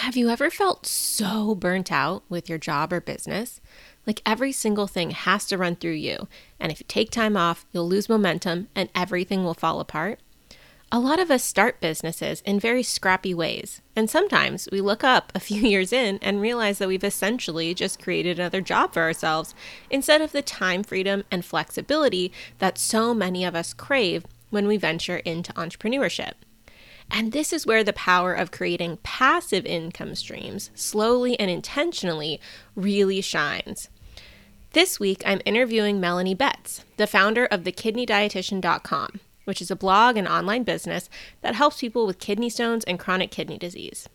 Have you ever felt so burnt out with your job or business? Like every single thing has to run through you, and if you take time off, you'll lose momentum and everything will fall apart? A lot of us start businesses in very scrappy ways, and sometimes we look up a few years in and realize that we've essentially just created another job for ourselves instead of the time freedom and flexibility that so many of us crave when we venture into entrepreneurship. And this is where the power of creating passive income streams slowly and intentionally really shines. This week, I'm interviewing Melanie Betz, the founder of thekidneydietitian.com, which is a blog and online business that helps people with kidney stones and chronic kidney disease.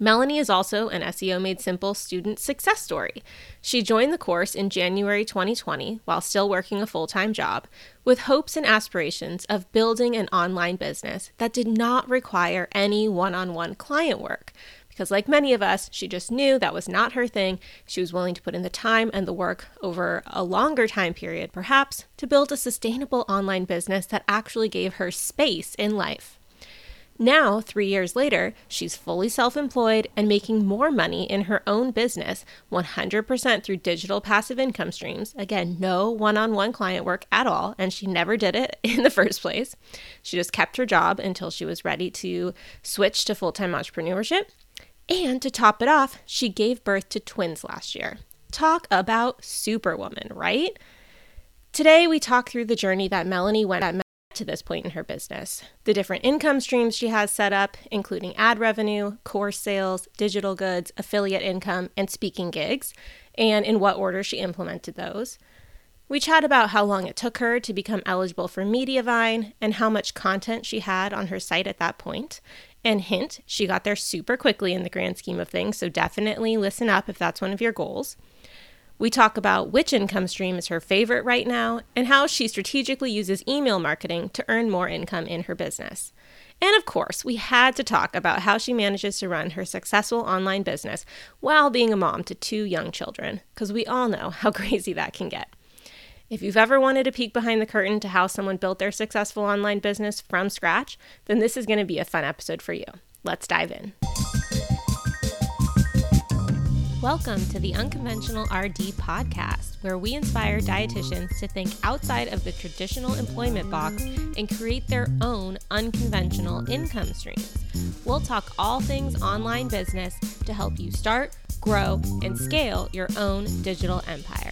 Melanie is also an SEO Made Simple student success story. She joined the course in January 2020 while still working a full time job, with hopes and aspirations of building an online business that did not require any one on one client work. Because, like many of us, she just knew that was not her thing. She was willing to put in the time and the work over a longer time period, perhaps, to build a sustainable online business that actually gave her space in life. Now, three years later, she's fully self employed and making more money in her own business 100% through digital passive income streams. Again, no one on one client work at all, and she never did it in the first place. She just kept her job until she was ready to switch to full time entrepreneurship. And to top it off, she gave birth to twins last year. Talk about superwoman, right? Today, we talk through the journey that Melanie went to this point in her business. The different income streams she has set up, including ad revenue, course sales, digital goods, affiliate income, and speaking gigs, and in what order she implemented those. We chat about how long it took her to become eligible for Mediavine and how much content she had on her site at that point. And hint, she got there super quickly in the grand scheme of things, so definitely listen up if that's one of your goals. We talk about which income stream is her favorite right now and how she strategically uses email marketing to earn more income in her business. And of course, we had to talk about how she manages to run her successful online business while being a mom to two young children, because we all know how crazy that can get. If you've ever wanted a peek behind the curtain to how someone built their successful online business from scratch, then this is going to be a fun episode for you. Let's dive in. Welcome to the Unconventional RD podcast, where we inspire dietitians to think outside of the traditional employment box and create their own unconventional income streams. We'll talk all things online business to help you start, grow, and scale your own digital empire.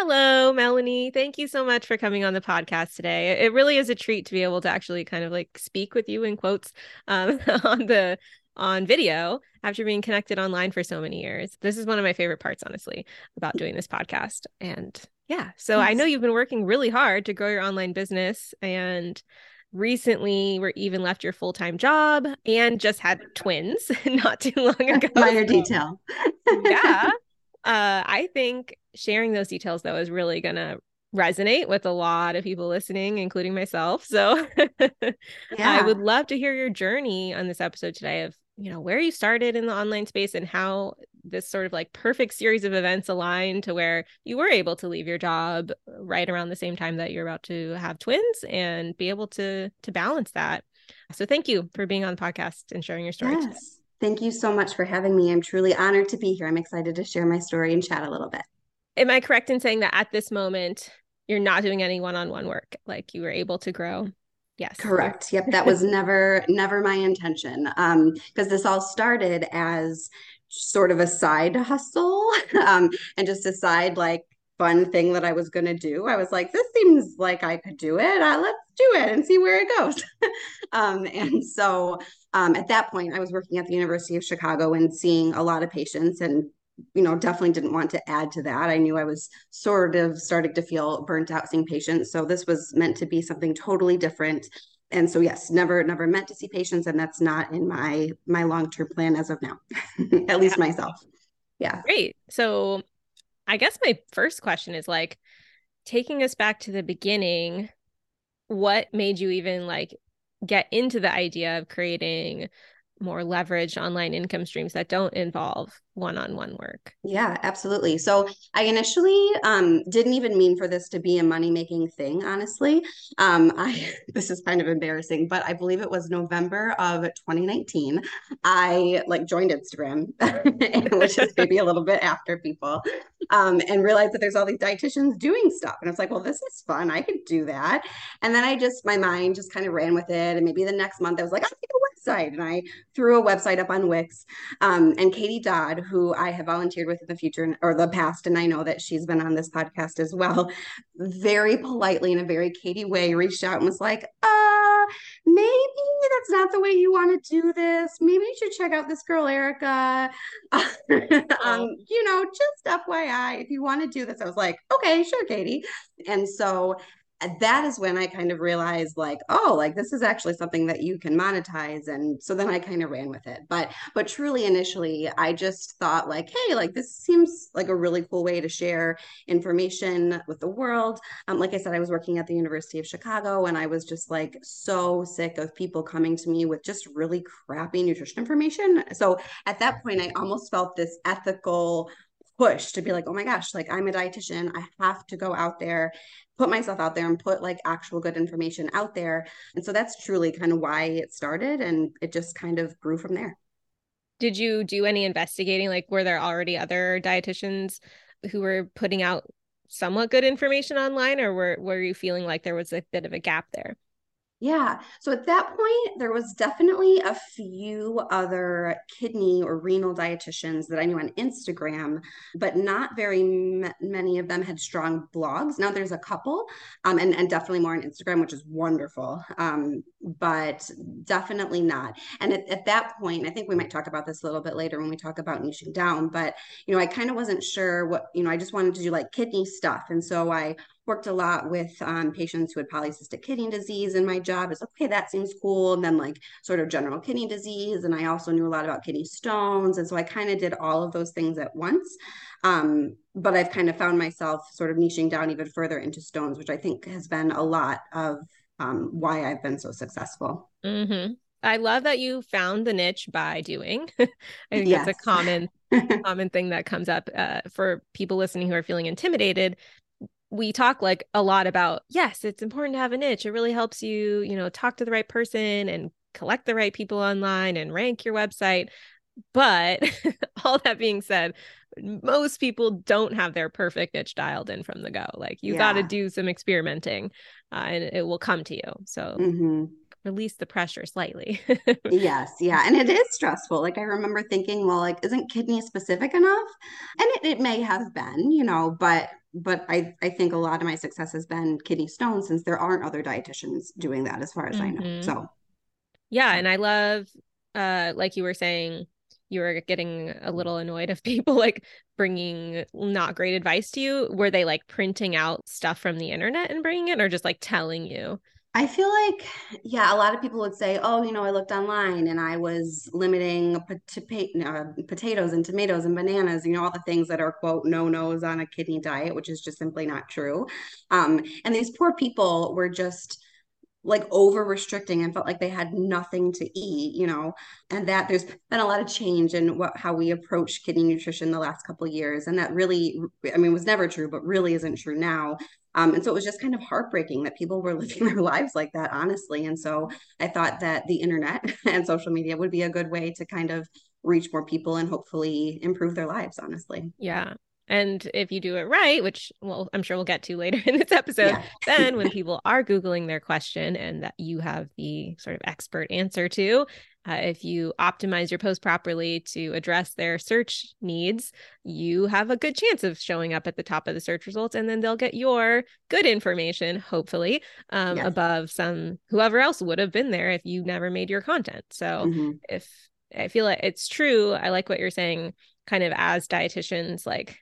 Hello, Melanie. Thank you so much for coming on the podcast today. It really is a treat to be able to actually kind of like speak with you in quotes um, on the on video after being connected online for so many years. This is one of my favorite parts, honestly, about doing this podcast. And yeah, so yes. I know you've been working really hard to grow your online business and recently were even left your full-time job and just had twins not too long ago. Minor detail. yeah. Uh, I think sharing those details though is really gonna resonate with a lot of people listening, including myself. So yeah. I would love to hear your journey on this episode today of, you know, where you started in the online space and how this sort of like perfect series of events aligned to where you were able to leave your job uh, right around the same time that you're about to have twins and be able to to balance that. So thank you for being on the podcast and sharing your story. Yes. Thank you so much for having me. I'm truly honored to be here. I'm excited to share my story and chat a little bit. Am I correct in saying that at this moment you're not doing any one-on-one work like you were able to grow yes correct yep that was never never my intention um because this all started as sort of a side hustle um and just a side like fun thing that I was going to do. I was like, this seems like I could do it. Uh, let's do it and see where it goes. um, and so um, at that point, I was working at the University of Chicago and seeing a lot of patients and you know, definitely didn't want to add to that. I knew I was sort of starting to feel burnt out seeing patients. So this was meant to be something totally different. And so yes, never, never meant to see patients. And that's not in my my long-term plan as of now, at least yeah. myself. Yeah. Great. So I guess my first question is like taking us back to the beginning, what made you even like get into the idea of creating more leveraged online income streams that don't involve one-on-one work. Yeah, absolutely. So I initially um, didn't even mean for this to be a money-making thing, honestly. Um, I this is kind of embarrassing, but I believe it was November of 2019. I like joined Instagram, which is maybe a little bit after people, um, and realized that there's all these dietitians doing stuff. And I was like, well, this is fun. I could do that. And then I just my mind just kind of ran with it. And maybe the next month I was like, I need a website, and I threw a website up on Wix. Um, and Katie Dodd, who I have volunteered with in the future or the past, and I know that she's been on this podcast as well, very politely in a very Katie way reached out and was like, uh, maybe that's not the way you want to do this. Maybe you should check out this girl, Erica. um, you know, just FYI, if you want to do this. I was like, okay, sure, Katie. And so that is when I kind of realized like, oh, like this is actually something that you can monetize. And so then I kind of ran with it. But but truly initially I just thought like, hey, like this seems like a really cool way to share information with the world. Um, like I said, I was working at the University of Chicago and I was just like so sick of people coming to me with just really crappy nutrition information. So at that point I almost felt this ethical push to be like, oh my gosh, like I'm a dietitian. I have to go out there, put myself out there and put like actual good information out there. And so that's truly kind of why it started. And it just kind of grew from there. Did you do any investigating? Like, were there already other dietitians who were putting out somewhat good information online, or were, were you feeling like there was a bit of a gap there? Yeah. So at that point, there was definitely a few other kidney or renal dietitians that I knew on Instagram, but not very m- many of them had strong blogs. Now there's a couple, um, and, and definitely more on Instagram, which is wonderful, um, but definitely not. And at, at that point, I think we might talk about this a little bit later when we talk about niching down, but, you know, I kind of wasn't sure what, you know, I just wanted to do like kidney stuff. And so I worked a lot with um, patients who had polycystic kidney disease in my job. is okay, that seems cool. And then like sort of general kidney disease. And I also knew a lot about kidney stones. And so I kind of did all of those things at once. Um, but I've kind of found myself sort of niching down even further into stones, which I think has been a lot of um, why I've been so successful. Mm-hmm. I love that you found the niche by doing. I think yes. that's a common common thing that comes up uh, for people listening who are feeling intimidated we talk like a lot about yes it's important to have a niche. It really helps you you know talk to the right person and collect the right people online and rank your website. But all that being said most people don't have their perfect niche dialed in from the go. Like you yeah. got to do some experimenting uh, and it will come to you. So mm-hmm release the pressure slightly. yes, yeah. And it is stressful. Like I remember thinking, well, like, isn't kidney specific enough? And it, it may have been, you know, but but I, I think a lot of my success has been kidney stones since there aren't other dietitians doing that as far as mm-hmm. I know. Mm-hmm. So yeah, and I love uh like you were saying you were getting a little annoyed of people like bringing not great advice to you were they like printing out stuff from the internet and bringing it or just like telling you I feel like, yeah, a lot of people would say, oh, you know, I looked online and I was limiting pot- potatoes and tomatoes and bananas, you know, all the things that are, quote, no nos on a kidney diet, which is just simply not true. Um, and these poor people were just, like over restricting and felt like they had nothing to eat you know and that there's been a lot of change in what how we approach kidney nutrition the last couple years. And that really i mean was never true but really isn't true now. Um, and so it was just kind of heartbreaking that people were living their lives like that honestly. And so i thought that the internet and social media would be a good way to kind of reach more people and hopefully improve their lives honestly. Yeah and if you do it right, which well, I'm sure we'll get to later in this episode, yeah. then when people are Googling their question and that you have the sort of expert answer to, uh, if you optimize your post properly to address their search needs, you have a good chance of showing up at the top of the search results. And then they'll get your good information, hopefully, um, yes. above some whoever else would have been there if you never made your content. So mm-hmm. if I feel like it's true, I like what you're saying, kind of as dietitians, like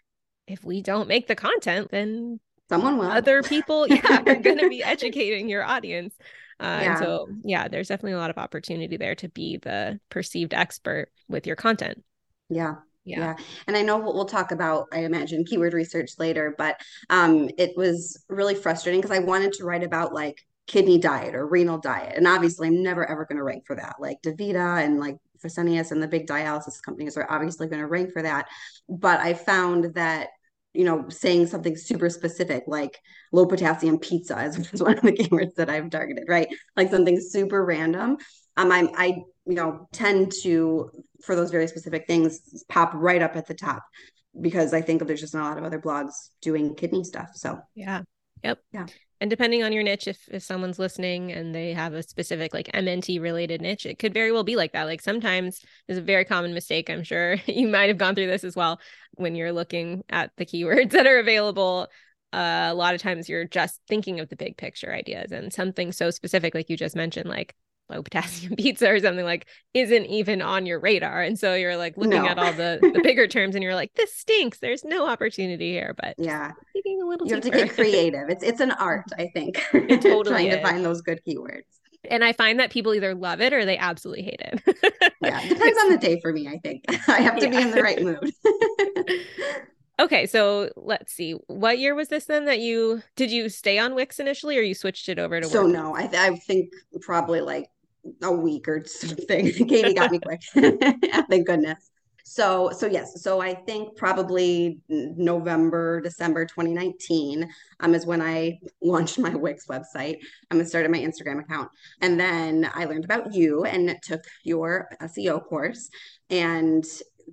if we don't make the content, then someone will. Other people, yeah, are going to be educating your audience. Uh, yeah. And so, yeah, there's definitely a lot of opportunity there to be the perceived expert with your content. Yeah. Yeah. yeah. And I know we'll, we'll, talk about, I imagine, keyword research later, but um, it was really frustrating because I wanted to write about like kidney diet or renal diet. And obviously, I'm never ever going to rank for that. Like DaVita and like Fresenius and the big dialysis companies are obviously going to rank for that. But I found that you know, saying something super specific like low potassium pizza is, is one of the keywords that I've targeted, right? Like something super random. Um, I'm, I, you know, tend to, for those very specific things, pop right up at the top because I think there's just not a lot of other blogs doing kidney stuff. So, yeah. Yep. Yeah and depending on your niche if if someone's listening and they have a specific like mnt related niche it could very well be like that. Like sometimes is a very common mistake i'm sure you might have gone through this as well when you're looking at the keywords that are available. Uh, a lot of times you're just thinking of the big picture ideas and something so specific like you just mentioned like low potassium pizza or something like isn't even on your radar and so you're like looking no. at all the the bigger terms and you're like this stinks there's no opportunity here but yeah thinking a little you deeper. have to get creative it's it's an art i think it totally trying is. to find those good keywords and I find that people either love it or they absolutely hate it. yeah, depends on the day for me. I think I have to yeah. be in the right mood. okay, so let's see. What year was this then that you did you stay on Wix initially, or you switched it over to? So no, I th- I think probably like a week or something. Katie got me quick. Thank goodness. So so yes, so I think probably November, December 2019 um, is when I launched my Wix website. I'm um, started my Instagram account. And then I learned about you and took your SEO course. And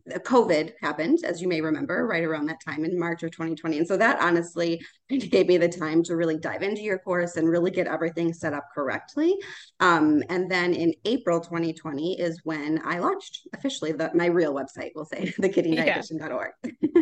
COVID happened, as you may remember, right around that time in March of 2020. And so that honestly gave me the time to really dive into your course and really get everything set up correctly. Um, and then in April 2020 is when I launched officially the, my real website, we'll say, thekidneydietitian.org. Yeah.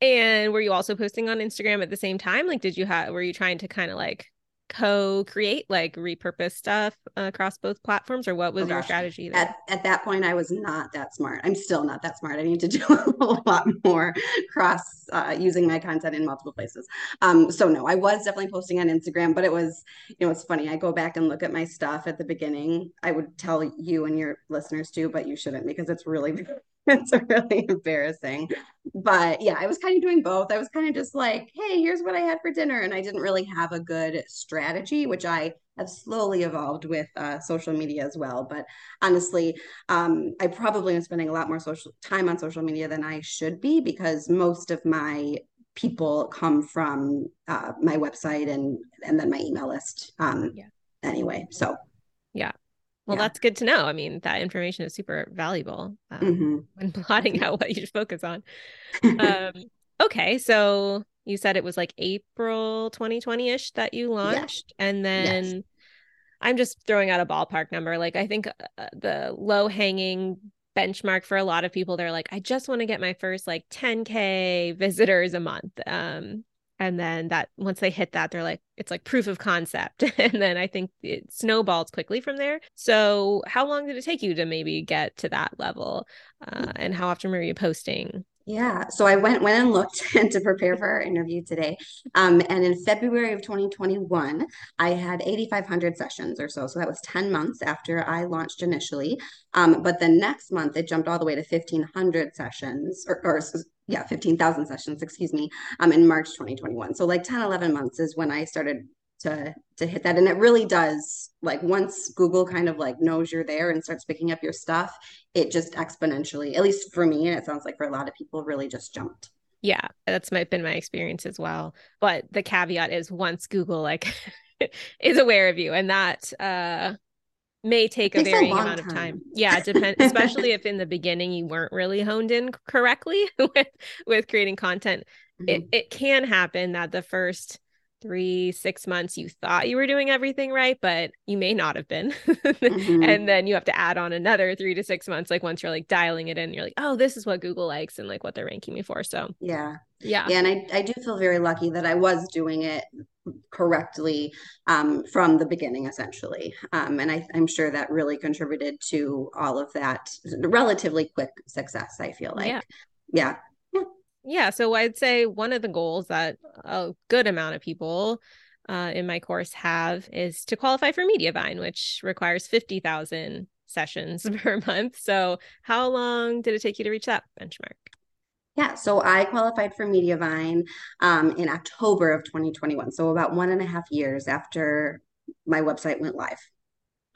and were you also posting on Instagram at the same time? Like, did you have, were you trying to kind of like co-create like repurpose stuff across both platforms or what was oh, your strategy there? At, at that point i was not that smart. I'm still not that smart. I need to do a lot more cross uh, using my content in multiple places. Um, so no i was definitely posting on instagram but it was you know it's funny. I go back and look at my stuff at the beginning. I would tell you and your listeners too but you shouldn't because it's really it's really embarrassing. But yeah, I was kind of doing both. I was kind of just like, hey, here's what I had for dinner. And I didn't really have a good strategy, which I have slowly evolved with uh, social media as well. But honestly, um, I probably am spending a lot more social time on social media than I should be because most of my people come from uh, my website and and then my email list. Um, yeah. Anyway, so yeah, well, yeah. that's good to know. I mean, that information is super valuable um, mm-hmm. when plotting out what you should focus on. um, okay, so you said it was like April 2020 ish that you launched, yes. and then yes. I'm just throwing out a ballpark number. Like, I think uh, the low hanging benchmark for a lot of people, they're like, I just want to get my first like 10K visitors a month. Um, and then that once they hit that they're like it's like proof of concept. And then i think it snowballs quickly from there. So how long did it take you to maybe get to that level? Uh, and how often were you posting? Yeah, so I went went and looked to prepare for our interview today, um, and in February of 2021, I had 8,500 sessions or so. So that was 10 months after I launched initially. Um, but the next month, it jumped all the way to 1,500 sessions, or, or yeah, 15,000 sessions, excuse me, um, in March 2021. So like 10, 11 months is when I started to to hit that. And it really does like once google kind of like knows you're there and starts picking up your stuff it just exponentially at least for me and it sounds like for a lot of people really just jumped. Yeah that's my, been my experience as well. But the caveat is once google like is aware of you and that uh may take a varying a amount time. of time. Yeah, it depends, especially if in the beginning you weren't really honed in correctly with with creating content. Mm-hmm. It it can happen that the first three, six months you thought you were doing everything right, but you may not have been. mm-hmm. And then you have to add on another three to six months, like once you're like dialing it in, you're like, oh, this is what Google likes and like what they're ranking me for. So yeah. Yeah. Yeah. And I, I do feel very lucky that I was doing it correctly um, from the beginning, essentially. Um, and I, I'm sure that really contributed to all of that relatively quick success, I feel like. Yeah. Yeah. Yeah. So I'd say one of the goals that a good amount of people uh, in my course have is to qualify for Mediavine, which requires 50,000 sessions per month. So, how long did it take you to reach that benchmark? Yeah, so I qualified for Mediavine um, in October of 2021. So, about one and a half years after my website went live.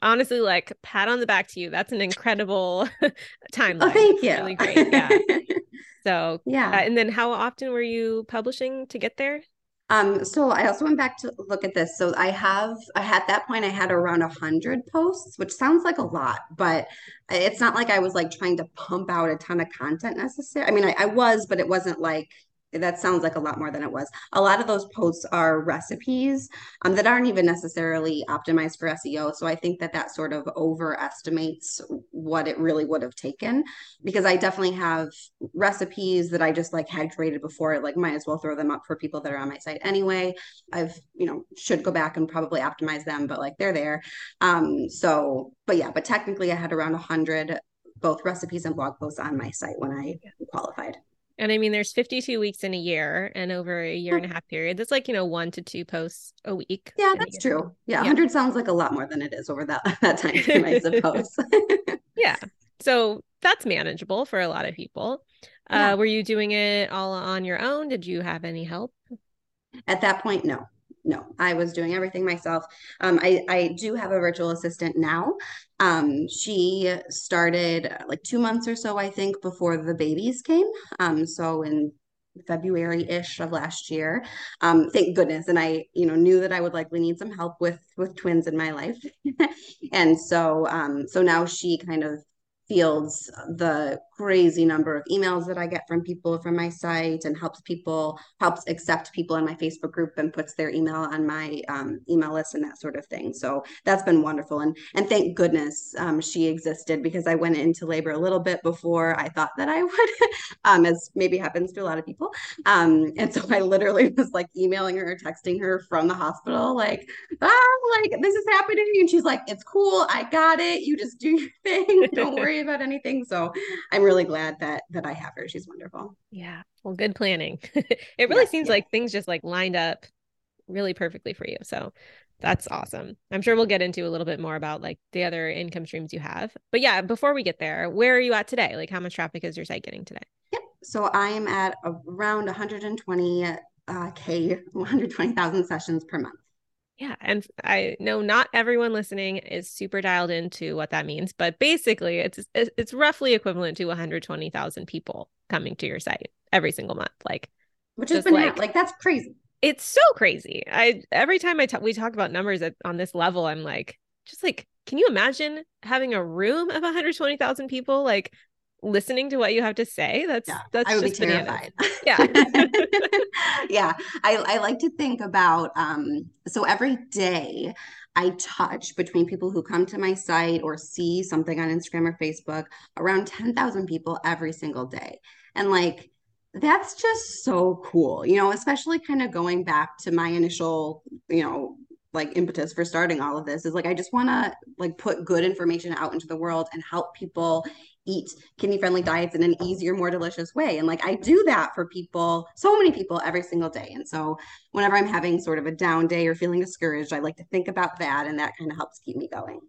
Honestly like pat on the back to you. That's an incredible timeline. oh, thank you. Really great yeah. So yeah. uh, and then how often were you publishing to get there um, so I also went back to look at this. So I have, at that point, I had around a hundred posts, which sounds like a lot, but it's not like I was like trying to pump out a ton of content necessarily. I mean, I, I was, but it wasn't like that sounds like a lot more than it was. A lot of those posts are recipes um, that aren't even necessarily optimized for SEO. So I think that that sort of overestimates what it really would have taken because I definitely have recipes that I just like had created before. Like might as well throw them up for people that are on my site anyway. I've you know should go back and probably optimize them, but like they're there. Um, so but yeah, but technically I had around a hundred both recipes and blog posts on my site when I qualified. And I mean, there's 52 weeks in a year, and over a year and a half period, that's like you know one to two posts a week. Yeah, that's true. Yeah, 100 sounds like a lot more than it is over that that time frame, I suppose. yeah, so that's manageable for a lot of people. Uh, yeah. Uh, were you doing it all on your own? Did you have any help? At that point, no no, I was doing everything myself. Um, I, I do have a virtual assistant now. Um, she started like two months or so, I think, before the babies came. Um, so in February-ish of last year. Um, thank goodness. And I, you know, knew that I would likely need some help with with twins in my life. and so um, so now she kind of fields the crazy number of emails that I get from people from my site and helps people helps accept people in my Facebook group and puts their email on my um, email list and that sort of thing. So that's been wonderful and and thank goodness um, she existed because I went into labor a little bit before I thought that I would, um, as maybe happens to a lot of people. Um, and so I literally was like emailing her, texting her from the hospital, like ah, like this is happening, and she's like, it's cool, I got it. You just do your thing, don't worry about anything. So I'm really glad that that I have her. She's wonderful. Yeah. Well, good planning. it really seems like things just like lined up really perfectly for you. So that's awesome. I'm sure we'll get into a little bit more about like the other income streams you have. But yeah, before we get there, where are you at today? Like how much traffic is your site getting today? Yep. So I am at around 120 uh, K, 120,000 sessions per month. Yeah. And I know not everyone listening is super dialed into what that means, but basically it's it's roughly equivalent to 120,000 people coming to your site every single month. Like which is like, like that's crazy. It's so crazy. I every time I talk we talk about numbers at, on this level, I'm like, just like, can you imagine having a room of 120,000 people? Like listening to what you have to say that's yeah, that's I would just be terrified. yeah. Yeah I, I like to think about um so every day I touch between people who come to my site or see something on Instagram or Facebook around 10,000 people every single day. And like that's just so cool you know especially kind of going back to my initial you know like impetus for starting all of this is like I just want to like put good information out into the world and help people eat kidney friendly diets in an easier, more delicious way. And like I do that for people, so many people every single day. And so whenever I'm having sort of a down day or feeling discouraged, I like to think about that and that kind of helps keep me going.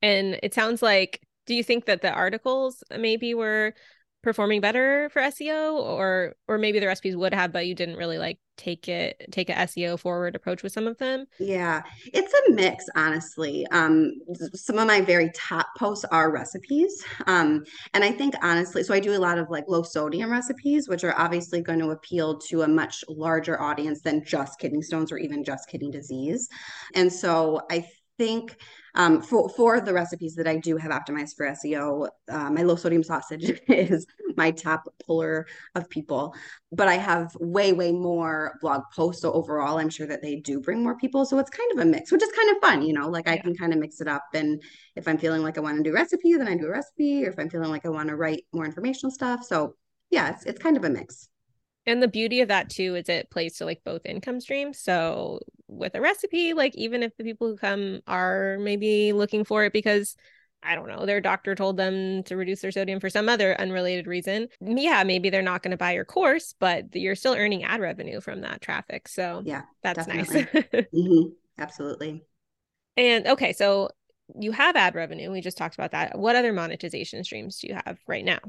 And it sounds like do you think that the articles maybe were performing better for SEO or or maybe the recipes would have but you didn't really like take it take a SEO forward approach with some of them? Yeah. It's a mix honestly. Um some of my very top posts are recipes. Um and I think honestly so I do a lot of like low sodium recipes which are obviously going to appeal to a much larger audience than just kidney stones or even just kidney disease. And so I think um, for for the recipes that I do have optimized for SEO, uh, my low sodium sausage is my top puller of people. But I have way way more blog posts, so overall, I'm sure that they do bring more people. So it's kind of a mix, which is kind of fun, you know. Like I can kind of mix it up, and if I'm feeling like I want to do recipe, then I do a recipe, or if I'm feeling like I want to write more informational stuff. So yeah, it's it's kind of a mix. And the beauty of that too is it plays to like both income streams. So with a recipe, like even if the people who come are maybe looking for it because I don't know, their doctor told them to reduce their sodium for some other unrelated reason. Yeah, maybe they're not going to buy your course, but you're still earning ad revenue from that traffic. So yeah, that's definitely. nice. mm-hmm. Absolutely. And okay, so you have ad revenue. We just talked about that. What other monetization streams do you have right now?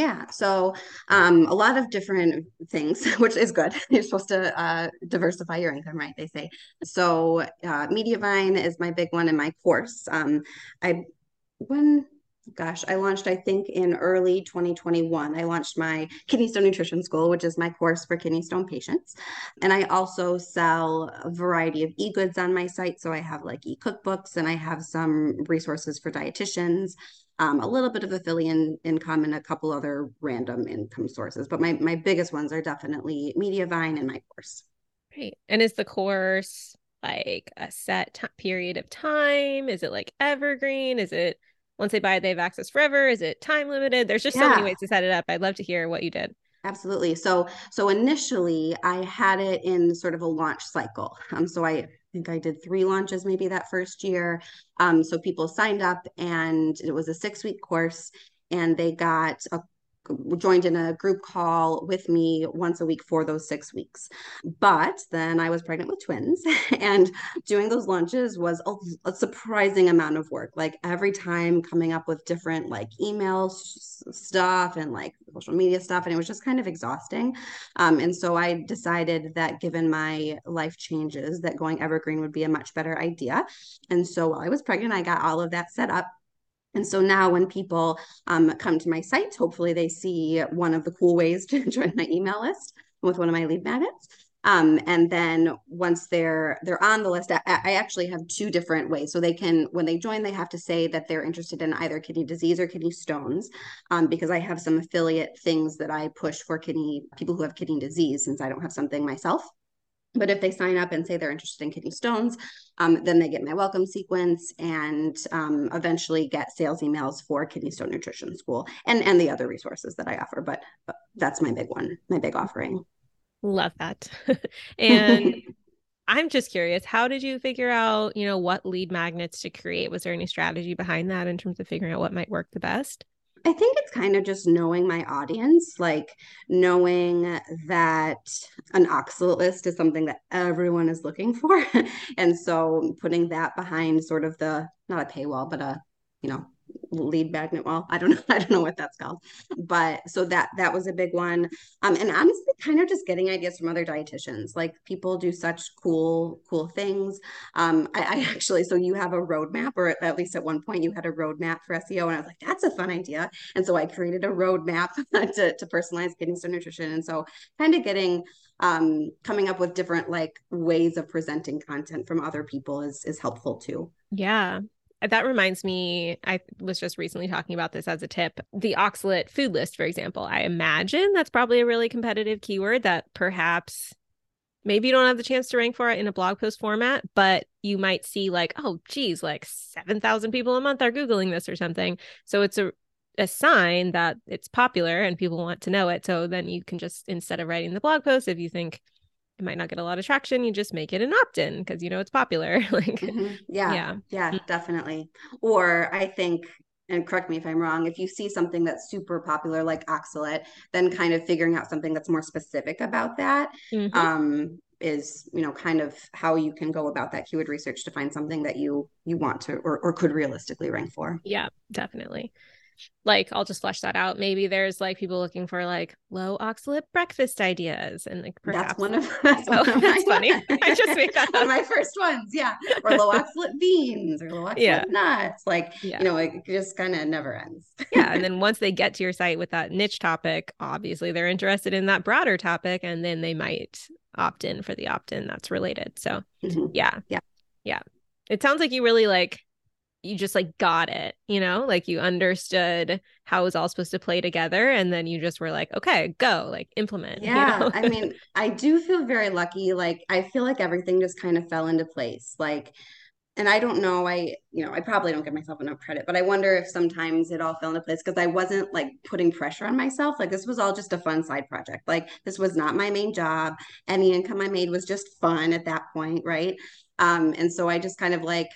Yeah, so um, a lot of different things, which is good. You're supposed to uh, diversify your income, right? They say. So uh, Mediavine is my big one in my course. Um, I when gosh, I launched, I think, in early 2021. I launched my Kidney Stone Nutrition School, which is my course for kidney stone patients. And I also sell a variety of e goods on my site. So I have like e cookbooks and I have some resources for dietitians. Um, a little bit of affiliate income and a couple other random income sources. But my, my biggest ones are definitely Mediavine and my course. Great. And is the course like a set t- period of time? Is it like evergreen? Is it once they buy it, they have access forever? Is it time limited? There's just yeah. so many ways to set it up. I'd love to hear what you did. Absolutely. So so initially I had it in sort of a launch cycle. Um so I think I did three launches maybe that first year. Um so people signed up and it was a 6 week course and they got a joined in a group call with me once a week for those six weeks. But then I was pregnant with twins, and doing those lunches was a, a, surprising amount of work. Like every time coming up with different like email stuff and like social media stuff, and it was just kind of exhausting. Um, and so I decided that given my life changes, that going evergreen would be a much better idea. And so while I was pregnant, I got all of that set up and so now when people um, come to my site, hopefully they see one of the cool ways to join my email list with one of my lead magnets. Um, and then once they're they're on the list, I, I, actually have two different ways. So they can when they join, they have to say that they're interested in either kidney disease or kidney stones, um, because I have some affiliate things that I push for kidney people who have kidney disease, since I don't have something myself. But if they sign up and say they're interested in kidney stones, um, then they get my welcome sequence and um, eventually get sales emails for Kidney Stone Nutrition School and and the other resources that I offer. But, but that's my big one, my big offering. Love that. and I'm just curious, how did you figure out, you know, what lead magnets to create? Was there any strategy behind that in terms of figuring out what might work the best? I think it's kind of just knowing my audience, like knowing that an oxalate list is something that everyone is looking for. and so putting that behind sort of the, not a paywall, but a, you know, lead magnet wall. I don't know. I don't know what that's called. But so that that was a big one. Um, and honestly, kind of just getting ideas from other dietitians. Like people do such cool, cool things. Um, I, I actually so you have a roadmap, or at least at one point you had a roadmap for SEO, and I was like, that's a fun idea. And so I created a roadmap to to personalize kidney stone nutrition. And so kind of getting um, coming up with different like ways of presenting content from other people is is helpful too. Yeah that reminds me, I was just recently talking about this as a tip. The oxalate food list, for example, I imagine that's probably a really competitive keyword that perhaps maybe you don't have the chance to rank for it in a blog post format, but you might see like, oh, geez, like 7,000 people a month are Googling this or something. So it's a, a sign that it's popular and people want to know it. So then you can just, instead of writing the blog post, if you think it might not get a lot of traction you just make it an opt-in because you know it's popular like mm-hmm. yeah yeah yeah mm. definitely or i think and correct me if i'm wrong if you see something that's super popular like oxalate then kind of figuring out something that's more specific about that mm-hmm. um, is you know kind of how you can go about that keyword research to find something that you you want to or, or could realistically rank for yeah definitely like I'll just flesh that out. Maybe there's like people looking for like low oxalate breakfast ideas, and like perhaps that's one of that's, oh, one of that's funny. I just made that one of my first ones, yeah. Or low oxalate beans or low oxalate yeah. nuts. Like yeah. you know, it just kind of never ends. yeah, and then once they get to your site with that niche topic, obviously they're interested in that broader topic, and then they might opt in for the opt in that's related. So mm-hmm. yeah, yeah, yeah. It sounds like you really like you just like got it, you know, like you understood how it was all supposed to play together. And then you just were like, okay, go, like implement. Yeah. You know? I mean, I do feel very lucky. Like, I feel like everything just kind of fell into place. Like, and I don't know, I, you know, I probably don't give myself enough credit, but I wonder if sometimes it all fell into place because I wasn't like putting pressure on myself. Like, this was all just a fun side project. Like, this was not my main job. Any income I made was just fun at that point. Right. Um, and so I just kind of like,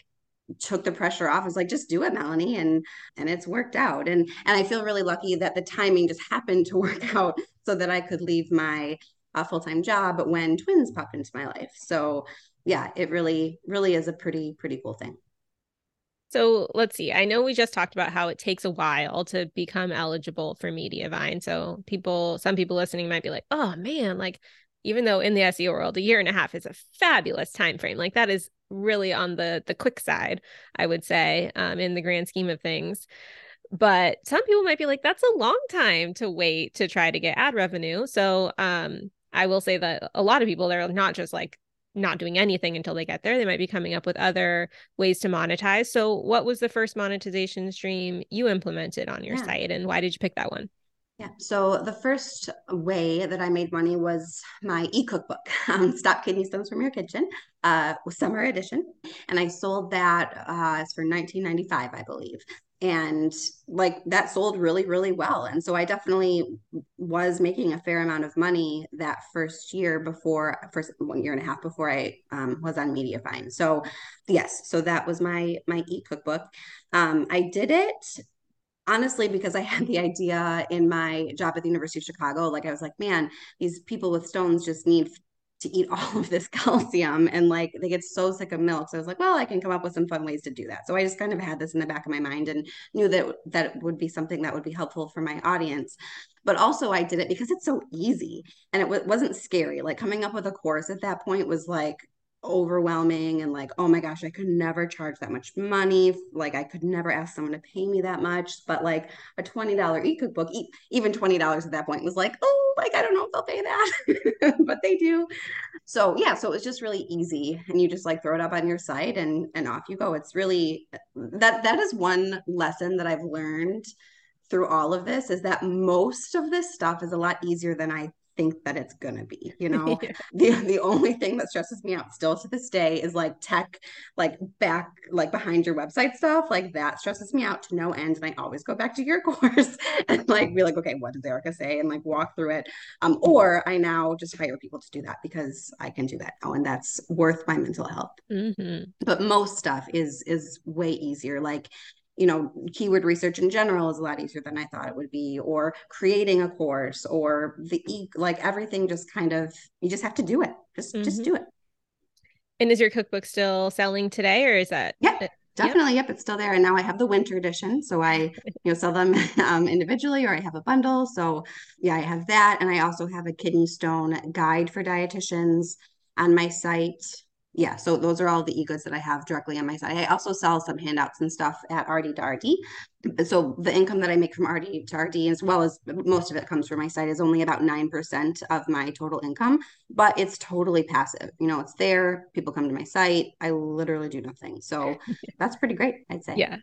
took the pressure off. I was like, just do it, Melanie. And and it's worked out. And and I feel really lucky that the timing just happened to work out so that I could leave my uh, full-time job when twins popped into my life. So yeah, it really, really is a pretty, pretty cool thing. So let's see. I know we just talked about how it takes a while to become eligible for Mediavine. So people, some people listening might be like, oh man, like even though in the SEO world, a year and a half is a fabulous time frame. Like that is really on the the quick side, I would say, um, in the grand scheme of things. But some people might be like, that's a long time to wait to try to get ad revenue. So um, I will say that a lot of people they're not just like not doing anything until they get there. They might be coming up with other ways to monetize. So, what was the first monetization stream you implemented on your yeah. site, and why did you pick that one? Yeah. So the first way that I made money was my e-cookbook, um, Stop Kidney Stones from Your Kitchen, uh, summer edition. And I sold that uh, for 1995, I believe. And like that sold really, really well. And so I definitely was making a fair amount of money that first year before, first one year and a half before I um, was on Mediavine. So yes, so that was my my e-cookbook. Um, I did it honestly because i had the idea in my job at the university of chicago like i was like man these people with stones just need to eat all of this calcium and like they get so sick of milk. So i was like well i can come up with some fun ways to do that. So i just kind of had this in the back of my mind and knew that that would be something that would be helpful for my audience. But also i did it because it's so easy and it w- wasn't scary. Like coming up with a course at that point was like overwhelming and like oh my gosh i could never charge that much money. Like i could never ask someone to pay me that much. But like a $20 e-cookbook e- even $20 at that point was like oh like i don't know if they'll pay that. But they do. So yeah so it was just really easy and you just like throw it up on your site and and off you go. It's really that that is one lesson that i've learned through all of this is that most of this stuff is a lot easier than i think that it's gonna be you know? Yeah. the the only thing that stresses me out still to this day is like tech like back like behind your website stuff like that stresses me out to no end and i always go back to your course and like be like okay what does erica say? and like walk through it. Um or i now just hire people to do that because i can do that. Now and that's worth my mental health. Mm-hmm. but most stuff is is way easier. Like you know keyword research in general is a lot easier than i thought it would be or creating a course or the e like everything just kind of you just have to do it just mm-hmm. just do it and is your cookbook still selling today or is that yeah definitely yep. yep. it's still there and now i have the winter edition so i you know sell them um, individually or i have a bundle so yeah i have that and i also have a kidney stone guide for dietitians on my site yeah, so those are all the e-goods that I have directly on my site. I also sell some handouts and stuff at RD to RD. So the income that I make from RD to RD, as well as most of it comes from my site, is only about 9% of my total income, but it's totally passive. You know, it's there. People come to my site. I literally do nothing. So that's pretty great, I'd say. Yeah.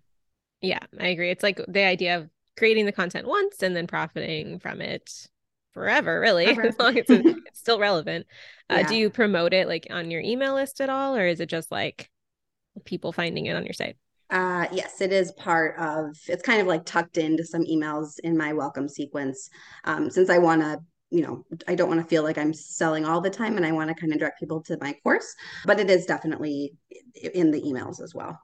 Yeah, I agree. It's like the idea of creating the content once and then profiting from it forever, really, forever. as long as it's, it's still relevant. Uh, yeah. Do you promote it like on your email list at all, or is it just like people finding it on your site? Uh, yes, it is part of. It's kind of like tucked into some emails in my welcome sequence, um, since I want to you know, I don't want to feel like I'm selling all the time and I want to kind of direct people to my course, but it is definitely in the emails as well.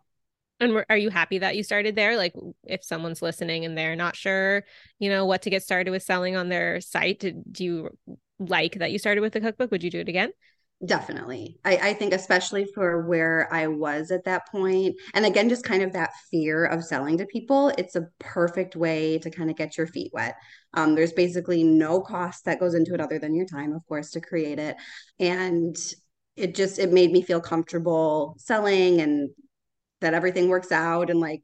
And are you happy that you started there? Like, if someone's listening and they're not sure, you know, what to get started with selling on their site, do you like that you started with the cookbook? Would you do it again? Definitely. I, I think, especially for where I was at that point, and again, just kind of that fear of selling to people, it's a perfect way to kind of get your feet wet. Um, there's basically no cost that goes into it other than your time, of course, to create it. And it just it made me feel comfortable selling and that everything works out and like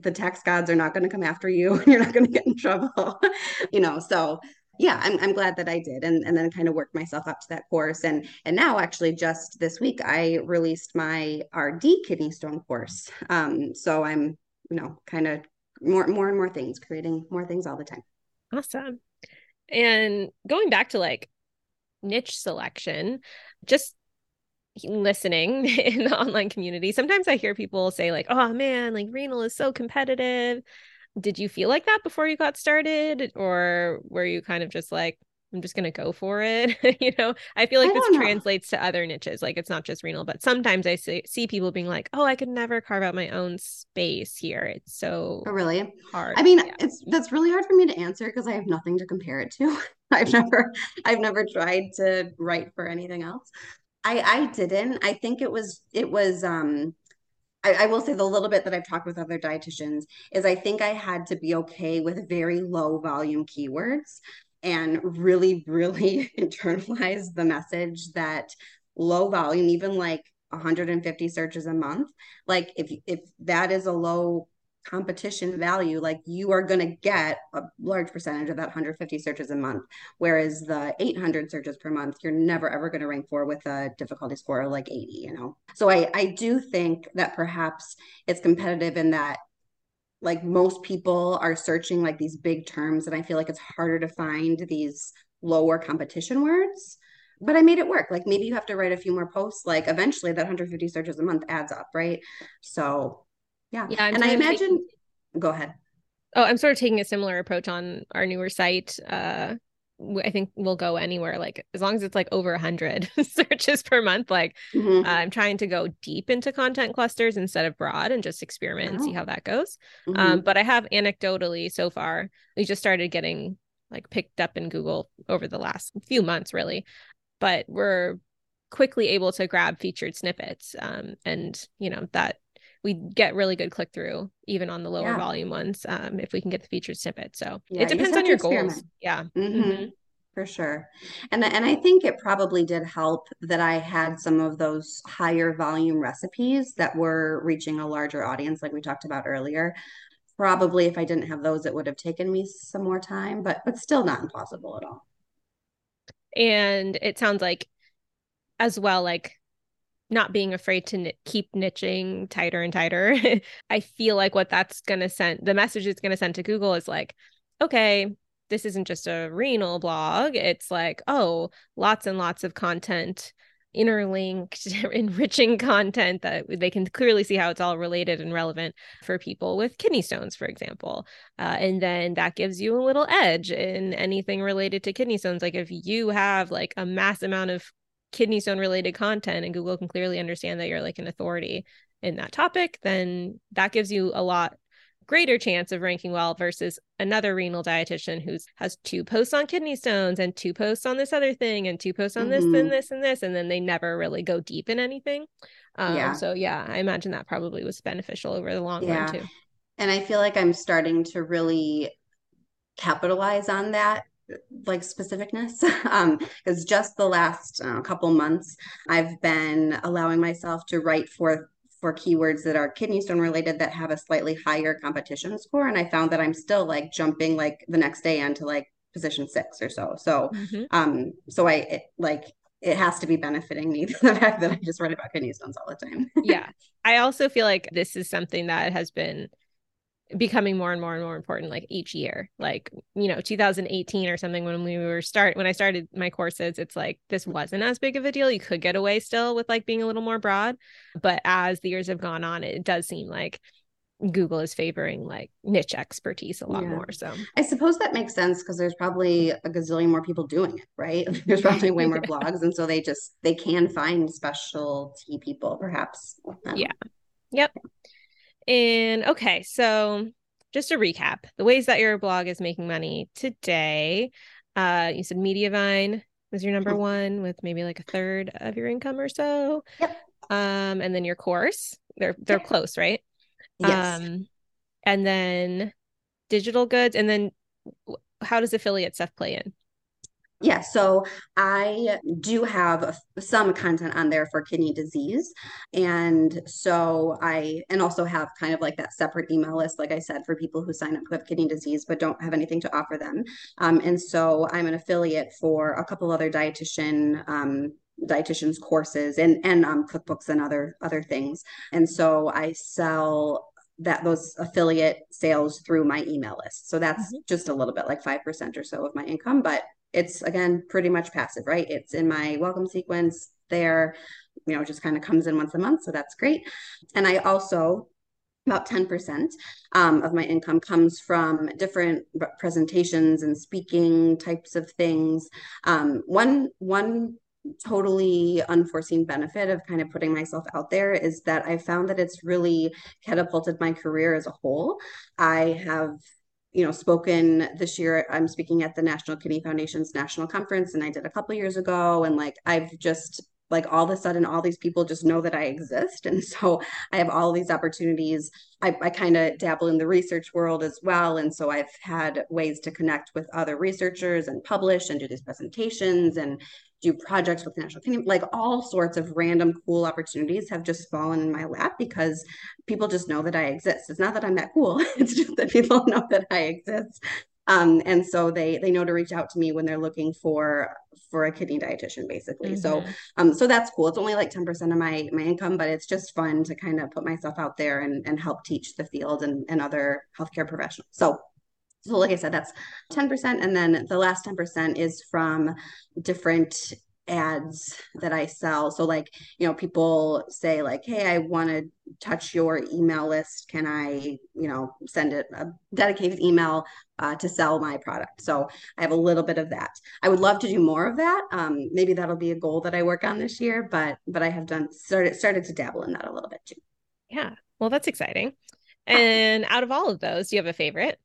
the tax gods are not going to come after you and you're not going to get in trouble you know so yeah I'm, I'm glad that i did and, and then kind of worked myself up to that course. And and now actually just this week i released my rd kidney stone course. Um so i'm you know kind of more more and more things creating more things all the time. Awesome. And going back to like niche selection just listening in the online community, sometimes I hear people say, like, oh man, like renal is so competitive. Did you feel like that before you got started? Or were you kind of just like, I'm just going to go for it? you know, I feel like I this translates to other niches. Like it's not just renal, but sometimes I see, see people being like, oh, I could never carve out my own space here. It's so oh, really hard. I mean, yeah. it's that's really hard for me to answer because I have nothing to compare it to. I've never I've never tried to write for anything else. I I didn't. I think it was it was um I, I will say the little bit that I've talked with other dietitians is I think I had to be okay with very low volume keywords and really, really internalize the message that low volume, even like 150 searches a month, like if if that is a low competition value, like you are going to get a large percentage of that 150 searches a month. Whereas the 800 searches per month, you're never ever going to rank for with a difficulty score of like 80, you know? So I, I do think that perhaps it's competitive in that like most people are searching like these big terms and I feel like it's harder to find these lower competition words but I made it work. Like maybe you have to write a few more posts. Like eventually that 150 searches a month adds up, right? So yeah. Yeah. I'm and I imagine taking... go ahead. Oh, I'm sort of taking a similar approach on our newer site. Uh I think we'll go anywhere like as long as it's like over 100 searches per month like mm-hmm. uh, I'm trying to go deep into content clusters instead of broad and just experiment oh. and see oh. how that goes. Mm-hmm. Um, but I have anecdotally so far we just started getting like picked up in Google over the last few months really. But we're quickly able to grab featured snippets um, and you know that we get really good click through even on the lower yeah. volume ones um, if we can get the featured snippet. So yeah, it depends on your goals. Yeah. Mm-hmm. Mm-hmm. For sure. And, and I think it probably did help that I had some of those higher volume recipes that were reaching a larger audience, like we talked about earlier. Probably if I didn't have those, it would have taken me some more time, but but still not impossible at all. And it sounds like as well, like not being afraid to keep niching tighter and tighter. I feel like what that's going to send, the message it's going to send to Google is like, okay, this isn't just a renal blog. It's like, oh, lots and lots of content interlinked, enriching content that they can clearly see how it's all related and relevant for people with kidney stones, for example. Uh, and then that gives you a little edge in anything related to kidney stones. Like if you have like a mass amount of kidney stone related content and Google can clearly understand that you're like an authority in that topic, then that gives you a lot greater chance of ranking well versus another renal dietitian who's has two posts on kidney stones and two posts on this other thing and two posts on mm-hmm. this and this and this and then they never really go deep in anything um, yeah. so yeah i imagine that probably was beneficial over the long yeah. run too and i feel like i'm starting to really capitalize on that like specificness. Um because just the last uh, couple months i've been allowing myself to write for for keywords that are kidney stone related that have a slightly higher competition score and i found that i'm still like jumping like the next day into like position six or so. So mm-hmm. um so i it, like it has to be benefiting me the fact that i just write about kidney stones all the time. Yeah. I also feel like this is something that has been becoming more and more and more important like each year. Like you know 2018 or something when we were start when i started my courses it's like this wasn't as big of a deal. You could get away still with like being a little more broad but as the years have gone on it does seem like google is favoring like niche expertise a lot yeah. more so. I suppose that makes sense because there's probably a gazillion more people doing it right? There's probably way more blogs and so they just they can find specialty people perhaps yeah. Yep and okay, so just a recap, the ways that your blog is making money today. Uh, you said Mediavine was your number mm-hmm. one with maybe like a third of your income or so. Yep. Um, and then your course. They're they're yep. close, right? Yes. Um, and then digital goods, and then how does affiliate stuff play in? Yeah, so I do have some content on there for kidney disease. And so I, and also have kind of like that separate email list, like I said, for people who sign up who have kidney disease but don't have anything to offer them. Um, and so I'm an affiliate for a couple other dietitian um, dietitians courses and and um, cookbooks and other other things and so i sell that those affiliate sales through my email list so that's mm-hmm. just a little bit like 5% or so of my income but it's again pretty much passive, right? It's in my welcome sequence there, you know, just kind of comes in once a month. So that's great. And I also, about 10% um, of my income comes from different presentations and speaking types of things. Um, one, one totally unforeseen benefit of kind of putting myself out there is that I found that it's really catapulted my career as a whole. I have you know spoken this year i'm speaking at the national kidney foundation's national conference and i did a couple years ago and like i've just like all of a sudden all these people just know that i exist and so i have all these opportunities. I, I kind of dabble in the research world as well and so i've had ways to connect with other researchers and publish and do these presentations and do projects with national Academy. like all sorts of random cool opportunities have just fallen in my lap because people just know that i exist it's not that i'm that cool it's just that people know that i exist um, and so they they know to reach out to me when they're looking for for a kidney dietitian basically mm-hmm. so um so that's cool it's only like 10% of my my income but it's just fun to kind of put myself out there and and help teach the field and, and other healthcare professionals so so like i said that's 10% and then the last 10% is from different ads that I sell. So like, you know, people say like, "Hey, I want to touch your email list. Can I, you know, send it a dedicated email uh, to sell my product?" So I have a little bit of that. I would love to do more of that. Um, maybe that'll be a goal that I work on this year. But but I have done started started to dabble in that a little bit too. Yeah, well, that's exciting. And out of all of those, do you have a favorite?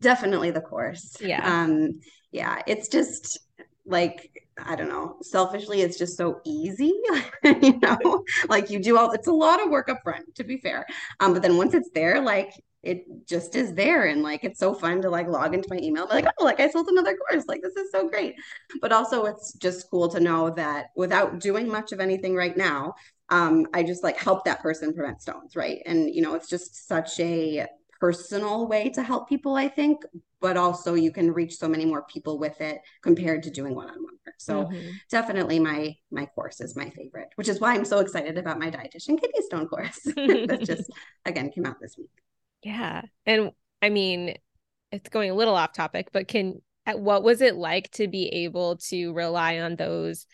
Definitely the course. Yeah. Um, yeah, it's just like I don't know, selfishly, it's just so easy, you know, like you do all, it's a lot of work up front, to be fair. Um, but then once it's there, like it just is there. And like, it's so fun to like log into my email, like, oh, like I sold another course. Like, this is so great. But also, it's just cool to know that without doing much of anything right now, um, I just like help that person prevent stones. Right. And, you know, it's just such a personal way to help people, I think, but also you can reach so many more people with it compared to doing one-on-one work. So mm-hmm. definitely my my course is my favorite, which is why I'm so excited about my dietitian kidney stone course that just again came out this week. Yeah. And I mean, it's going a little off topic, but can what was it like to be able to rely on those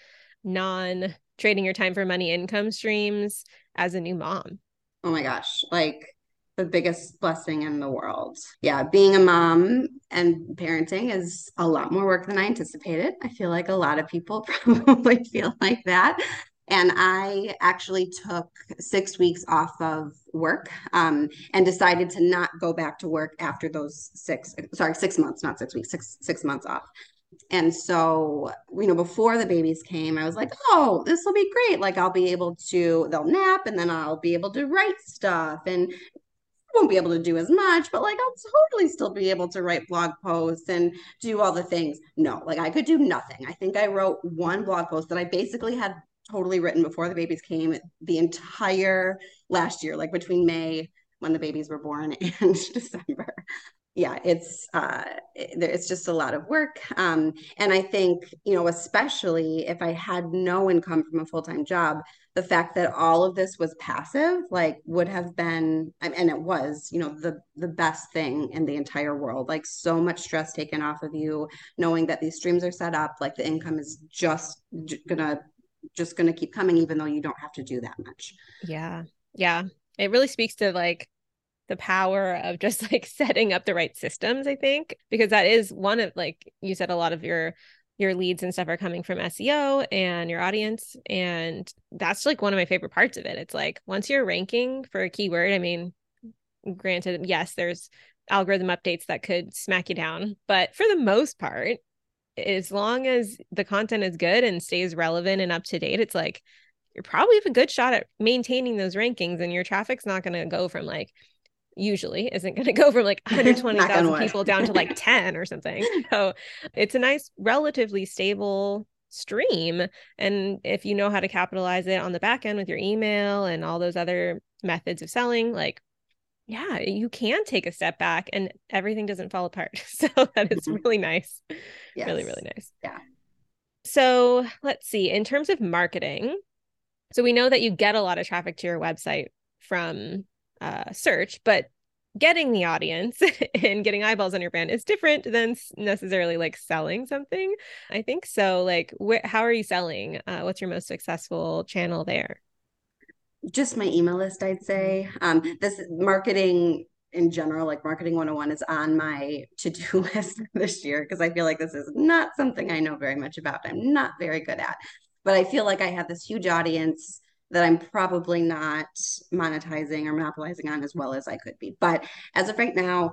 non trading your time for money income streams as a new mom? Oh my gosh. Like the biggest blessing in the world. Yeah, being a mom and parenting is a lot more work than I anticipated. I feel like a lot of people probably feel like that. And I actually took six weeks off of work um, and decided to not go back to work after those six, sorry, six months, not six weeks, six six months off. And so, you know, before the babies came, I was like, oh, this will be great. Like, I'll be able to, they'll nap and then I'll be able to write stuff and won't be able to do as much, but like I'll totally still be able to write blog posts and do all the things. No, like I could do nothing. I think I wrote one blog post that I basically had totally written before the babies came the entire last year, like between May when the babies were born and December yeah it's uh it's just a lot of work um and i think you know especially if i had no income from a full-time job the fact that all of this was passive like would have been and it was you know the the best thing in the entire world. Like so much stress taken off of you knowing that these streams are set up like the income is just gonna just gonna keep coming even though you don't have to do that much. Yeah. Yeah. It really speaks to like the power of just like setting up the right systems i think because that is one of like you said a lot of your your leads and stuff are coming from SEO and your audience. And that's like one of my favorite parts of it. It's like once you're ranking for a keyword i mean granted yes there's algorithm updates that could smack you down but for the most part as long as the content is good and stays relevant and up to date it's like you're probably have a good shot at maintaining those rankings and your traffic's not going to go from like usually isn't going to go from like 120,000 people down to like 10 or something. So it's a nice, relatively stable stream. And if you know how to capitalize it on the back end with your email and all those other methods of selling, like, yeah, you can take a step back and everything doesn't fall apart. So that is mm-hmm. really nice. Yes. Really, really nice. Yeah. So let's see. In terms of marketing, so we know that you get a lot of traffic to your website from uh, search, but getting the audience and getting eyeballs on your brand is different than necessarily like selling something. I think so. Like, wh- how are you selling? Uh, what's your most successful channel there? Just my email list, I'd say. Um, this marketing in general, like marketing 101 is on my to-do list this year because I feel like this is not something I know very much about. I'm not very good at, but I feel like I have this huge audience that I'm probably not monetizing or monopolizing on as well as I could be. But as of right now,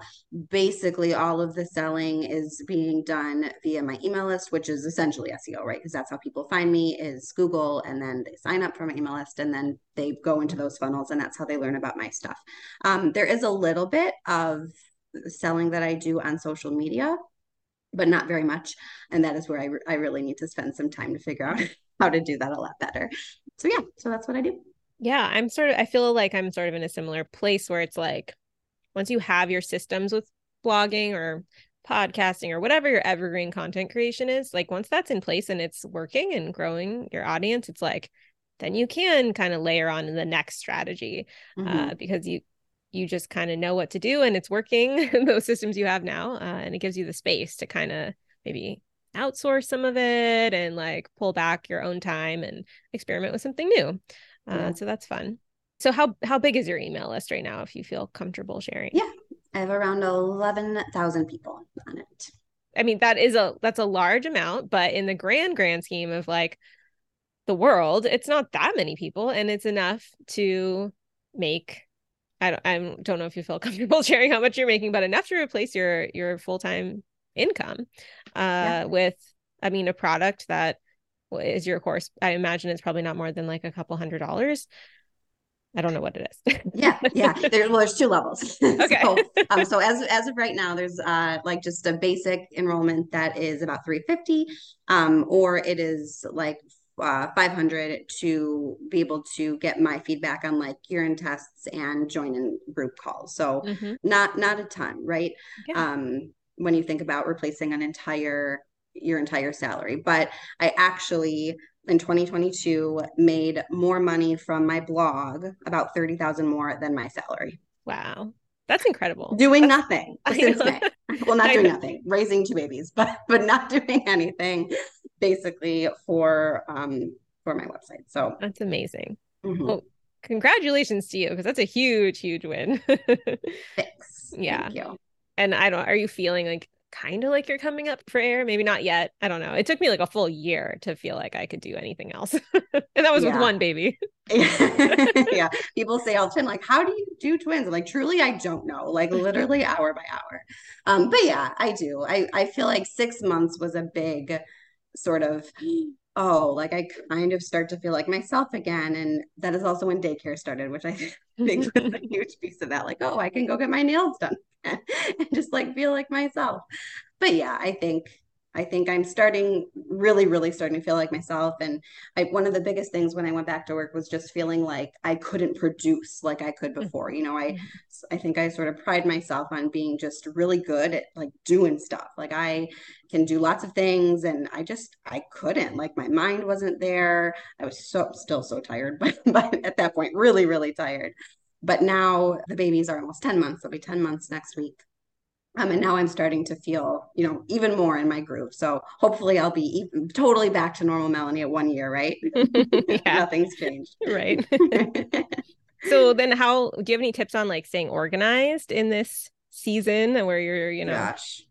basically all of the selling is being done via my email list, which is essentially SEO, right? Because that's how people find me is Google and then they sign up for my email list and then they go into those funnels and that's how they learn about my stuff. Um, there is a little bit of selling that I do on social media but not very much. And that is where I, re- I really need to spend some time to figure out how to do that a lot better. So yeah, so that's what I do. Yeah, I'm sort of I feel like I'm sort of in a similar place where it's like once you have your systems with blogging or podcasting or whatever your evergreen content creation is, like once that's in place and it's working and growing your audience, it's like then you can kind of layer on the next strategy uh, mm-hmm. uh, because you you just kind of know what to do and it's working those systems you have now uh, and it gives you the space to kind of maybe outsource some of it and like pull back your own time and experiment with something new. Uh, yeah. so that's fun. So how how big is your email list right now if you feel comfortable sharing? Yeah. I have around 11000 people on it. I mean that is a that's a large amount but in the grand grand scheme of like the world it's not that many people and it's enough to make I don't, I don't know if you feel comfortable sharing how much you're making, but enough to replace your your full time income uh, yeah. with, I mean, a product that is your course. I imagine it's probably not more than like a couple hundred dollars. I don't know what it is. yeah, yeah. There, well, there's two levels. Okay. so, um, so as as of right now, there's uh like just a basic enrollment that is about 350, um, or it is like uh, 500 to be able to get my feedback on like urine tests and join in group calls. So mm-hmm. not not a ton, right? Yeah. Um, when you think about replacing an entire your entire salary, but I actually in 2022 made more money from my blog, about 30,000 more than my salary. Wow. That's incredible. Doing That's, nothing since May. Well, not doing nothing, raising two babies, but but not doing anything basically for um for my website. So that's amazing. Mm-hmm. Well, congratulations to you because that's a huge, huge win. Thanks. Yeah. Thank you. And I don't. Are you feeling like kind of like you're coming up for air? Maybe not yet. I don't know. It took me like a full year to feel like I could do anything else, and that was yeah. with one baby. yeah. People say all the time, like, "How do you do twins?" I'm like, truly, I don't know. Like literally hour by hour. Um, but yeah, I do. I I feel like six months was a big sort of oh like i kind of start to feel like myself again and that is also when daycare started which i think was a huge piece of that like oh i can go get my nails done and just like feel like myself. But yeah i think I think I'm starting really, really starting to feel like myself. And I, one of the biggest things when I went back to work was just feeling like I couldn't produce like I could mm-hmm. before. You know, I. I think I sort of pride myself on being just really good at like doing stuff. Like I can do lots of things and I just, I couldn't, like my mind wasn't there. I was so, still so tired, but, but at that point, really, really tired. But now the babies are almost 10 months. They'll be 10 months next week. Um, and now I'm starting to feel, you know, even more in my groove. So hopefully I'll be even, totally back to normal Melanie at one year, right? Nothing's changed. Right. so then how do you have any tips on like staying organized in this season where you're, you know, Gosh.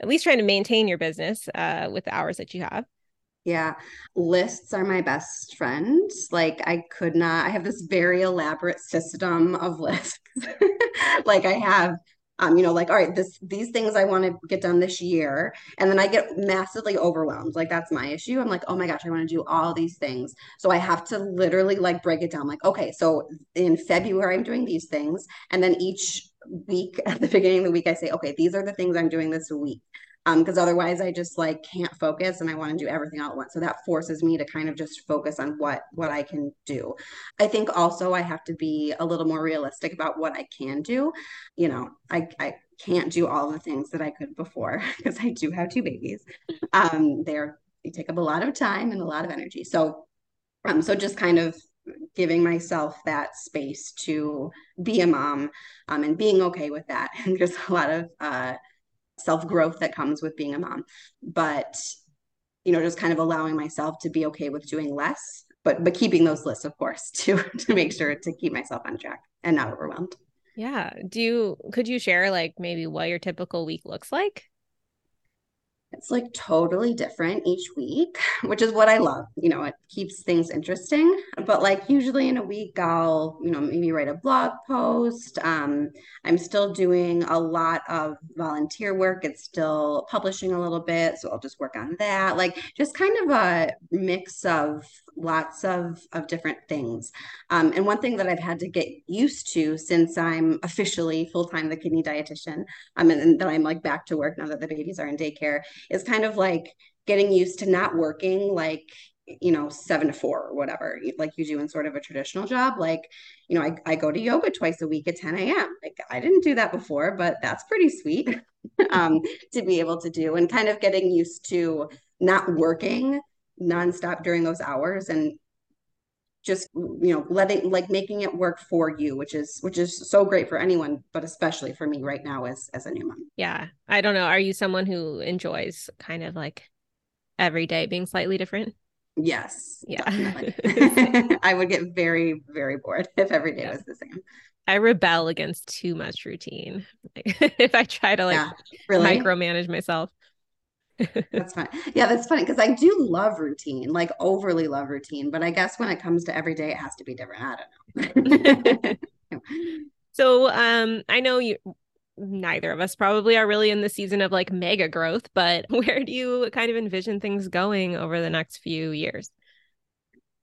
at least trying to maintain your business uh, with the hours that you have? Yeah. Lists are my best friend. Like I could not, I have this very elaborate system of lists. like I have um, you know, like, all right, this these things I want to get done this year. And then I get massively overwhelmed. Like that's my issue. I'm like, oh my gosh, I want to do all these things. So I have to literally like break it down. Like, okay, so in February I'm doing these things. And then each week at the beginning of the week, I say, okay, these are the things I'm doing this week um because otherwise i just like can't focus and i want to do everything all at once. So that forces me to kind of just focus on what what i can do. I think also i have to be a little more realistic about what i can do. You know i i can't do all the things that i could before because i do have two babies. Um they're they take up a lot of time and a lot of energy. So um so just kind of giving myself that space to be a mom um, and being okay with that. And there's a lot of uh, self growth that comes with being a mom. But, you know, just kind of allowing myself to be okay with doing less, but but keeping those lists, of course, to to make sure to keep myself on track and not overwhelmed. Yeah. Do you could you share like maybe what your typical week looks like? It's like totally different each week, which is what I love. You know, it keeps things interesting. But like usually in a week, I'll, you know, maybe write a blog post. Um, I'm still doing a lot of volunteer work. It's still publishing a little bit. So I'll just work on that. Like just kind of a mix of lots of of different things. Um, and one thing that I've had to get used to since I'm officially full time the kidney dietitian, um, and, and that I'm like back to work now that the babies are in daycare, is kind of like getting used to not working like you know seven to four or whatever like you do in sort of a traditional job like you know I, I go to yoga twice a week at 10 a.m like i didn't do that before but that's pretty sweet um, to be able to do and kind of getting used to not working nonstop during those hours and just you know letting like making it work for you which is which is so great for anyone but especially for me right now as as a new mom. Yeah. I don't know. Are you someone who enjoys kind of like every day being slightly different? Yes yeah. i would get very very bored if every day yeah. was the same. I rebel against too much routine. If i try to like yeah, really? micromanage myself that's fine. Yeah, that's funny because I do love routine, like overly love routine. But I guess when it comes to every day, it has to be different. I don't know. so um I know you neither of us probably are really in the season of like mega growth, but where do you kind of envision things going over the next few years?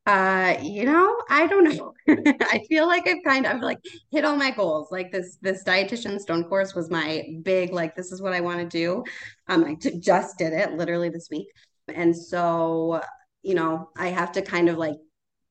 Uh, you know, I don't know. I feel like I've kind of like hit all my goals. Like this this dietitian stone course was my big like this is what I want to do. Um, I t- just did it literally this week, and so you know I have to kind of like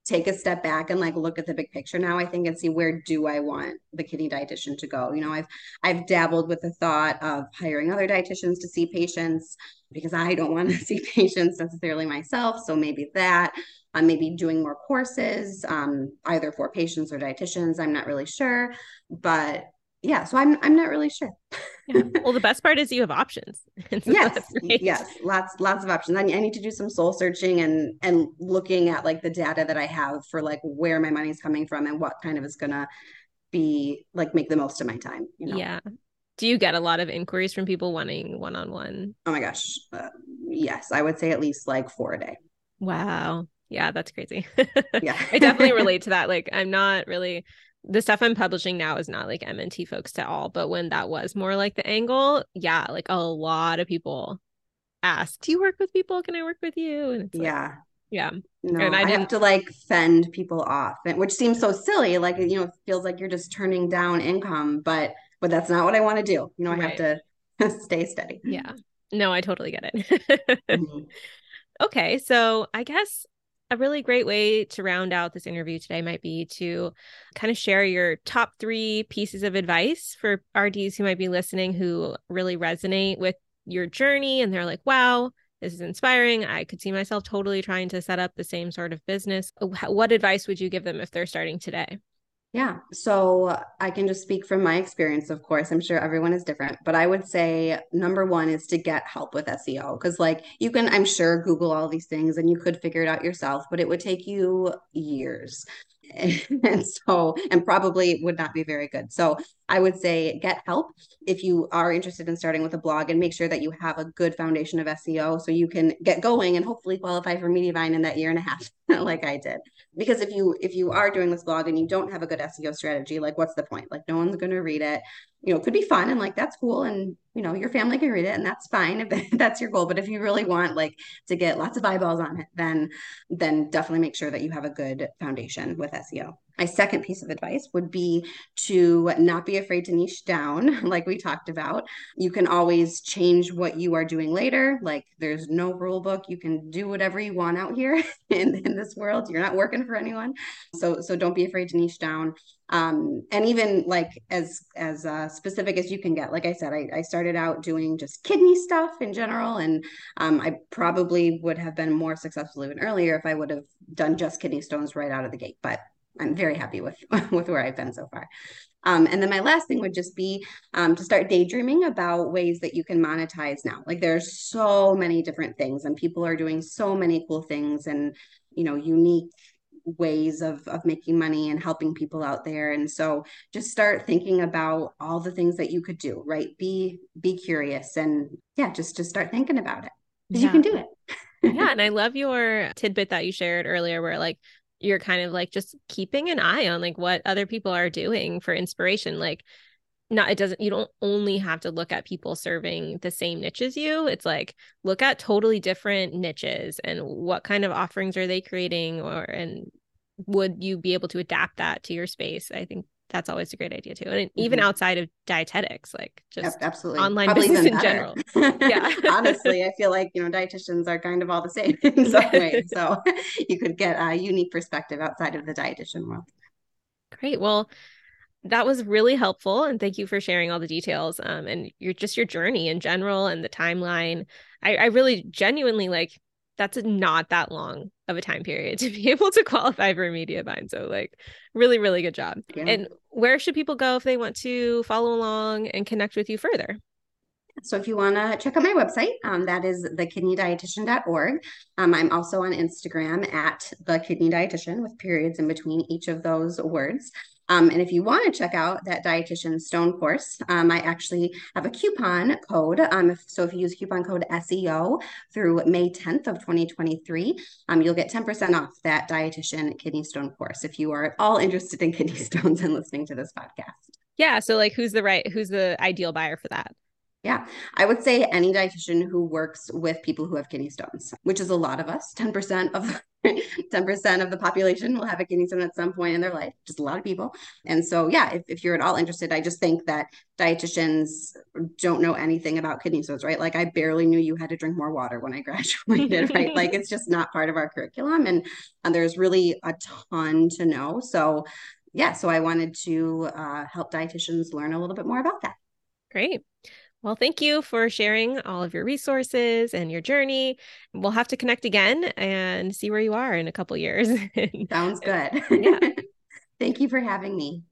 take a step back and like look at the big picture now i think and see where do i want the kidney dietitian to go you know i've i've dabbled with the thought of hiring other dietitians to see patients because i don't want to see patients necessarily myself so maybe that um, maybe doing more courses um, either for patients or dietitians i'm not really sure but yeah so i'm i'm not really sure. Yeah. well the best part is you have options. So yes yes lots lots of options. I, I need to do some soul searching and and looking at like the data that i have for like where my money's coming from and what kind of is gonna be like make the most of my time you know? yeah. Do you get a lot of inquiries from people wanting one-on-one? Oh my gosh uh, yes i would say at least like four a day. Wow yeah that's crazy yeah i definitely relate to that like i'm not really the stuff I'm publishing now is not like MNT folks at all, but when that was more like the angle, yeah, like a lot of people ask, "Do you work with people? Can I work with you?" And it's like, yeah, yeah. No, and I, I have to like fend people off, which seems so silly. Like you know, it feels like you're just turning down income, but but that's not what I want to do. You know, I right. have to stay steady. Yeah. No, I totally get it. mm-hmm. Okay, so I guess a really great way to round out this interview today might be to kind of share your top three pieces of advice for RDs who might be listening who really resonate with your journey and they're like, wow, this is inspiring. I could see myself totally trying to set up the same sort of business. What advice would you give them if they're starting today? Yeah. So I can just speak from my experience, of course. I'm sure everyone is different, but I would say number one is to get help with SEO. Cause like you can, I'm sure, Google all these things and you could figure it out yourself, but it would take you years. and so and probably would not be very good. So i would say get help if you are interested in starting with a blog and make sure that you have a good foundation of seo so you can get going and hopefully qualify for mediavine in that year and a half like i did. Because if you if you are doing this blog and you don't have a good seo strategy like what's the point? Like no one's going to read it you know, could be fun and like that's cool and you know, your family can read it and that's fine if that's your goal. But if you really want like to get lots of eyeballs on it, then then definitely make sure that you have a good foundation with SEO. My second piece of advice would be to not be afraid to niche down, like we talked about. You can always change what you are doing later. Like there's no rule book. You can do whatever you want out here in, in this world. You're not working for anyone. So so don't be afraid to niche down um, and even like as as uh, specific as you can get like i said I, I, started out doing just kidney stuff in general and um, i probably would have been more successful even earlier if i would have done just kidney stones right out of the gate but i'm very happy with with where i've been so far. Um, and then my last thing would just be um, to start daydreaming about ways that you can monetize now. Like there's so many different things and people are doing so many cool things and you know unique ways of of making money and helping people out there. And so just start thinking about all the things that you could do right? Be be curious and yeah just just start thinking about it because yeah. you can do it. Yeah and i love your tidbit that you shared earlier where like you're kind of like just keeping an eye on like what other people are doing for inspiration like not it doesn't you don't only have to look at people serving the same niche as you. It's like look at totally different niches and what kind of offerings are they creating or and would you be able to adapt that to your space? I think that's always a great idea too. And even mm-hmm. outside of dietetics like just absolutely. online Probably business in general. Yeah. Honestly i feel like you know dietitians are kind of all the same in some ways. So you could get a unique perspective outside of the dietitian world. Great. Well that was really helpful and thank you for sharing all the details um, and your just your journey in general and the timeline. I, I really genuinely like that's not that long of a time period to be able to qualify for a media Mediavine so like really really good job yeah. and where should people go if they want to follow along and connect with you further so if you want to check out my website, um, that is thekidneydietitian.org. Um, I'm also on Instagram at the kidney dietitian with periods in between each of those words. Um, and if you want to check out that dietitian stone course, um, I actually have a coupon code. Um, if, so if you use coupon code SEO through May 10th of 2023, um, you'll get 10% off that dietitian kidney stone course if you are at all interested in kidney stones and listening to this podcast. Yeah. So like who's the right, who's the ideal buyer for that? Yeah, I would say any dietitian who works with people who have kidney stones, which is a lot of us. 10% of 10% of the population will have a kidney stone at some point in their life, just a lot of people. And so, yeah, if, if you're at all interested, I just think that dietitians don't know anything about kidney stones, right? Like I barely knew you had to drink more water when I graduated, right? like it's just not part of our curriculum. And, and there's really a ton to know. So, yeah, so I wanted to uh, help dietitians learn a little bit more about that. Great. Well, thank you for sharing all of your resources and your journey. We'll have to connect again and see where you are in a couple years. Sounds good. Yeah. thank you for having me.